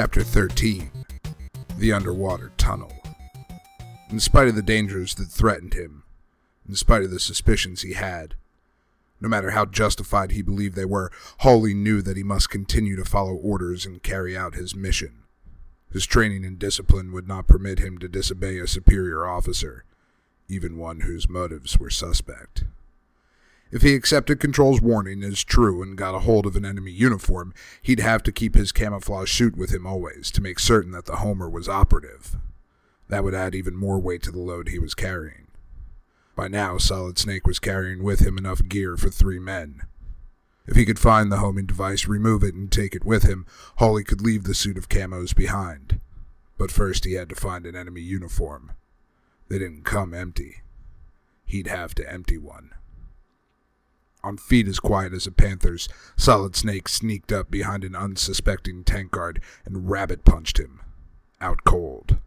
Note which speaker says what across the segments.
Speaker 1: Chapter 13 The Underwater Tunnel. In spite of the dangers that threatened him, in spite of the suspicions he had, no matter how justified he believed they were, Hawley knew that he must continue to follow orders and carry out his mission. His training and discipline would not permit him to disobey a superior officer, even one whose motives were suspect. If he accepted Control's warning as true and got a hold of an enemy uniform, he'd have to keep his camouflage suit with him always to make certain that the Homer was operative. That would add even more weight to the load he was carrying. By now, Solid Snake was carrying with him enough gear for three men. If he could find the homing device, remove it, and take it with him, Hawley could leave the suit of camos behind. But first he had to find an enemy uniform. They didn't come empty. He'd have to empty one. On feet as quiet as a panther's, Solid Snake sneaked up behind an unsuspecting tank guard and rabbit punched him. Out cold.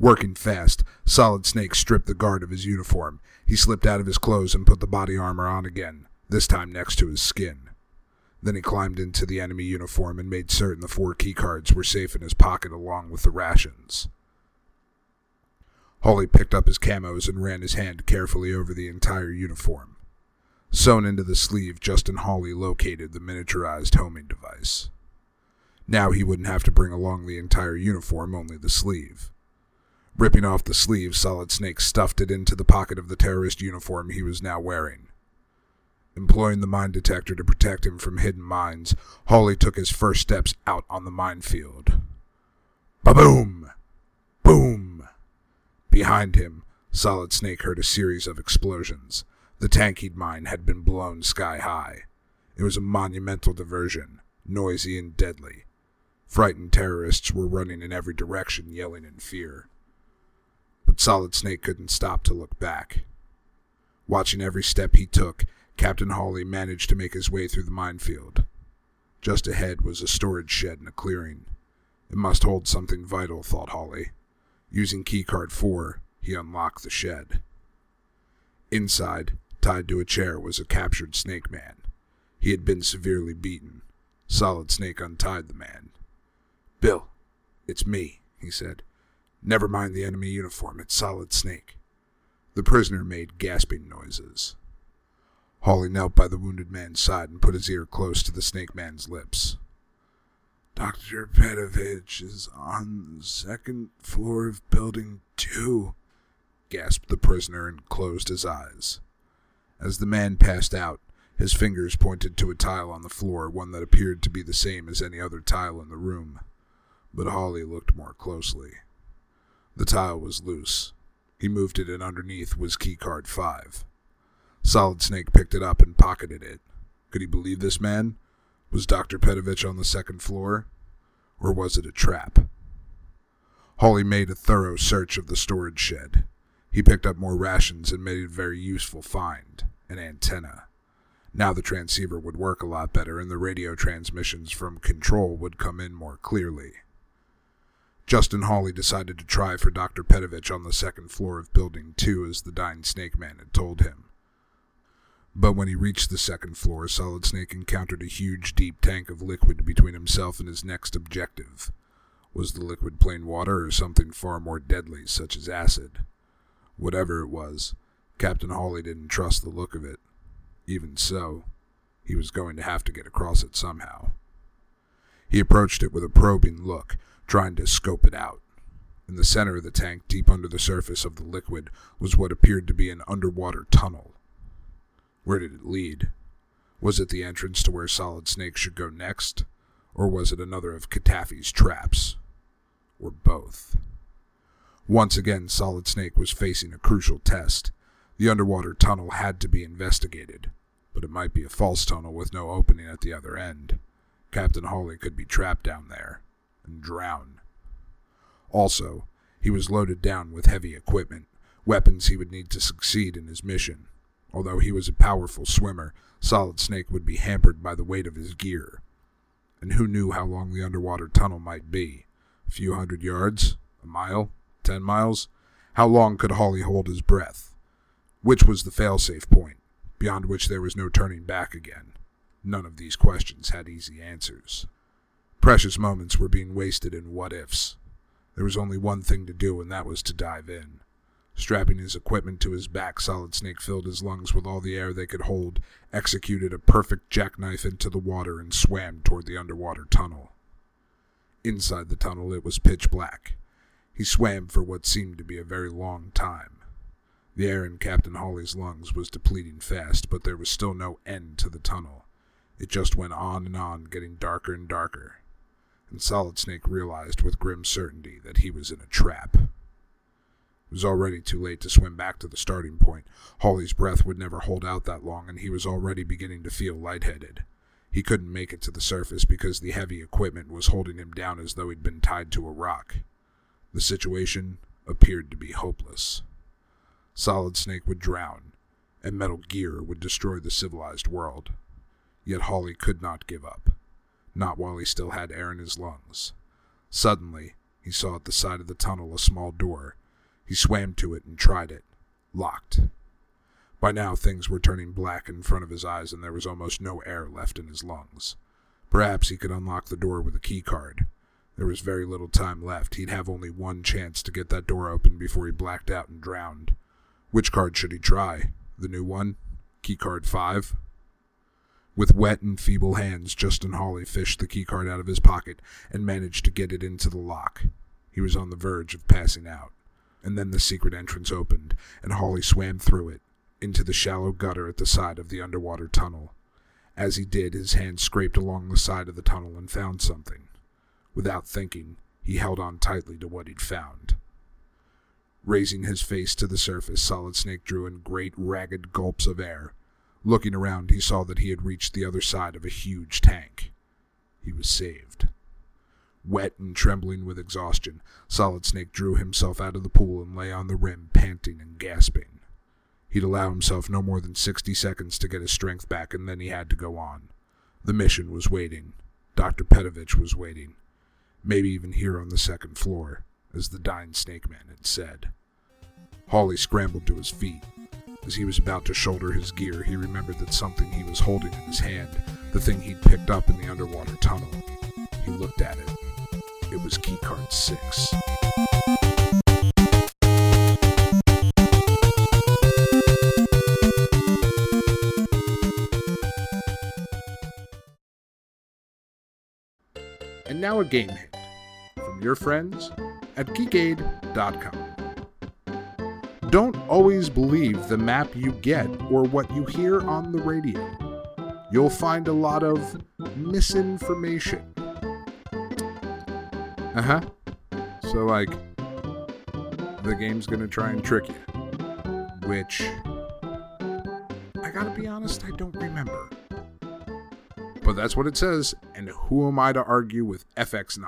Speaker 1: Working fast, Solid Snake stripped the guard of his uniform. He slipped out of his clothes and put the body armor on again, this time next to his skin. Then he climbed into the enemy uniform and made certain the four keycards were safe in his pocket along with the rations. Hawley picked up his camos and ran his hand carefully over the entire uniform. Sewn into the sleeve, Justin Hawley located the miniaturized homing device. Now he wouldn't have to bring along the entire uniform, only the sleeve. Ripping off the sleeve, Solid Snake stuffed it into the pocket of the terrorist uniform he was now wearing. Employing the mine detector to protect him from hidden mines, Hawley took his first steps out on the minefield. Ba-boom! Boom! Behind him, Solid Snake heard a series of explosions. The tank he'd mined had been blown sky high. It was a monumental diversion, noisy and deadly. Frightened terrorists were running in every direction, yelling in fear. But Solid Snake couldn't stop to look back. Watching every step he took, Captain Hawley managed to make his way through the minefield. Just ahead was a storage shed and a clearing. It must hold something vital, thought Hawley. Using keycard 4, he unlocked the shed. Inside, Tied to a chair was a captured snake man. He had been severely beaten. Solid Snake untied the man. Bill, it's me, he said. Never mind the enemy uniform, it's Solid Snake. The prisoner made gasping noises. Hawley knelt by the wounded man's side and put his ear close to the snake man's lips. Dr. Petovich is on the second floor of building two, gasped the prisoner and closed his eyes. As the man passed out, his fingers pointed to a tile on the floor, one that appeared to be the same as any other tile in the room. But Hawley looked more closely. The tile was loose. He moved it, and underneath was keycard 5. Solid Snake picked it up and pocketed it. Could he believe this man? Was Dr. Petovich on the second floor? Or was it a trap? Hawley made a thorough search of the storage shed. He picked up more rations and made a very useful find an antenna. Now the transceiver would work a lot better and the radio transmissions from control would come in more clearly. Justin Hawley decided to try for Dr. Petovich on the second floor of Building 2 as the dying Snake Man had told him. But when he reached the second floor, Solid Snake encountered a huge, deep tank of liquid between himself and his next objective. Was the liquid plain water or something far more deadly, such as acid? Whatever it was, Captain Hawley didn't trust the look of it. Even so, he was going to have to get across it somehow. He approached it with a probing look, trying to scope it out. In the center of the tank, deep under the surface of the liquid, was what appeared to be an underwater tunnel. Where did it lead? Was it the entrance to where Solid Snake should go next? Or was it another of Katafi's traps? Or both? Once again, Solid Snake was facing a crucial test. The underwater tunnel had to be investigated, but it might be a false tunnel with no opening at the other end. Captain Hawley could be trapped down there and drown. Also, he was loaded down with heavy equipment, weapons he would need to succeed in his mission. Although he was a powerful swimmer, Solid Snake would be hampered by the weight of his gear. And who knew how long the underwater tunnel might be? A few hundred yards? A mile? Ten miles? How long could Hawley hold his breath? Which was the failsafe point, beyond which there was no turning back again? None of these questions had easy answers. Precious moments were being wasted in what ifs. There was only one thing to do, and that was to dive in. Strapping his equipment to his back, Solid Snake filled his lungs with all the air they could hold, executed a perfect jackknife into the water, and swam toward the underwater tunnel. Inside the tunnel, it was pitch black. He swam for what seemed to be a very long time. The air in Captain Hawley's lungs was depleting fast, but there was still no end to the tunnel. It just went on and on, getting darker and darker. And Solid Snake realized with grim certainty that he was in a trap. It was already too late to swim back to the starting point. Hawley's breath would never hold out that long, and he was already beginning to feel lightheaded. He couldn't make it to the surface because the heavy equipment was holding him down as though he'd been tied to a rock. The situation appeared to be hopeless. Solid Snake would drown, and Metal Gear would destroy the civilized world. Yet Hawley could not give up, not while he still had air in his lungs. Suddenly, he saw at the side of the tunnel a small door. He swam to it and tried it. Locked. By now, things were turning black in front of his eyes, and there was almost no air left in his lungs. Perhaps he could unlock the door with a key card. There was very little time left. He'd have only one chance to get that door open before he blacked out and drowned. Which card should he try? The new one? Key card 5? With wet and feeble hands, Justin Hawley fished the key card out of his pocket and managed to get it into the lock. He was on the verge of passing out. And then the secret entrance opened, and Hawley swam through it, into the shallow gutter at the side of the underwater tunnel. As he did, his hand scraped along the side of the tunnel and found something. Without thinking, he held on tightly to what he'd found. Raising his face to the surface, Solid Snake drew in great, ragged gulps of air. Looking around, he saw that he had reached the other side of a huge tank. He was saved. Wet and trembling with exhaustion, Solid Snake drew himself out of the pool and lay on the rim, panting and gasping. He'd allow himself no more than sixty seconds to get his strength back, and then he had to go on. The mission was waiting. Dr. Petovich was waiting. Maybe even here on the second floor, as the dying snake man had said. Hawley scrambled to his feet. As he was about to shoulder his gear, he remembered that something he was holding in his hand, the thing he'd picked up in the underwater tunnel. He looked at it. It was keycard 6. And now a game hint from your friends at geekade.com. Don't always believe the map you get or what you hear on the radio. You'll find a lot of misinformation. Uh huh. So, like, the game's gonna try and trick you. Which, I gotta be honest, I don't remember. But that's what it says, and who am I to argue with FX9?